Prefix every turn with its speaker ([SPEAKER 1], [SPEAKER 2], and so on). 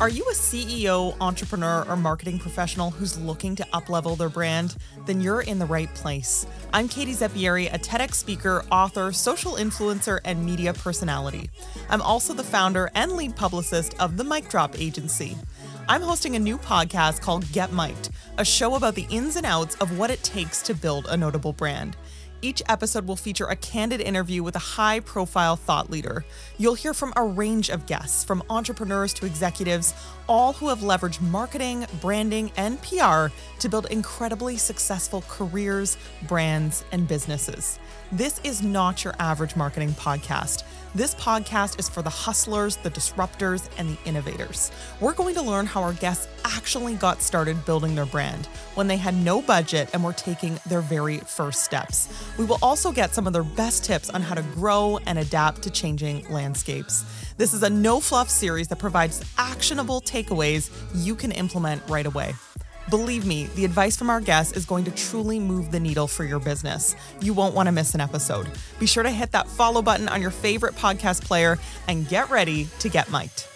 [SPEAKER 1] Are you a CEO, entrepreneur, or marketing professional who's looking to uplevel their brand? Then you're in the right place. I'm Katie Zeppieri, a TEDx speaker, author, social influencer, and media personality. I'm also the founder and lead publicist of the Mic Drop Agency. I'm hosting a new podcast called Get Mic'd, a show about the ins and outs of what it takes to build a notable brand. Each episode will feature a candid interview with a high profile thought leader. You'll hear from a range of guests, from entrepreneurs to executives, all who have leveraged marketing, branding, and PR to build incredibly successful careers, brands, and businesses. This is not your average marketing podcast. This podcast is for the hustlers, the disruptors, and the innovators. We're going to learn how our guests actually got started building their brand when they had no budget and were taking their very first steps. We will also get some of their best tips on how to grow and adapt to changing landscapes. This is a no fluff series that provides actionable takeaways you can implement right away. Believe me, the advice from our guests is going to truly move the needle for your business. You won't want to miss an episode. Be sure to hit that follow button on your favorite podcast player and get ready to get mic'd.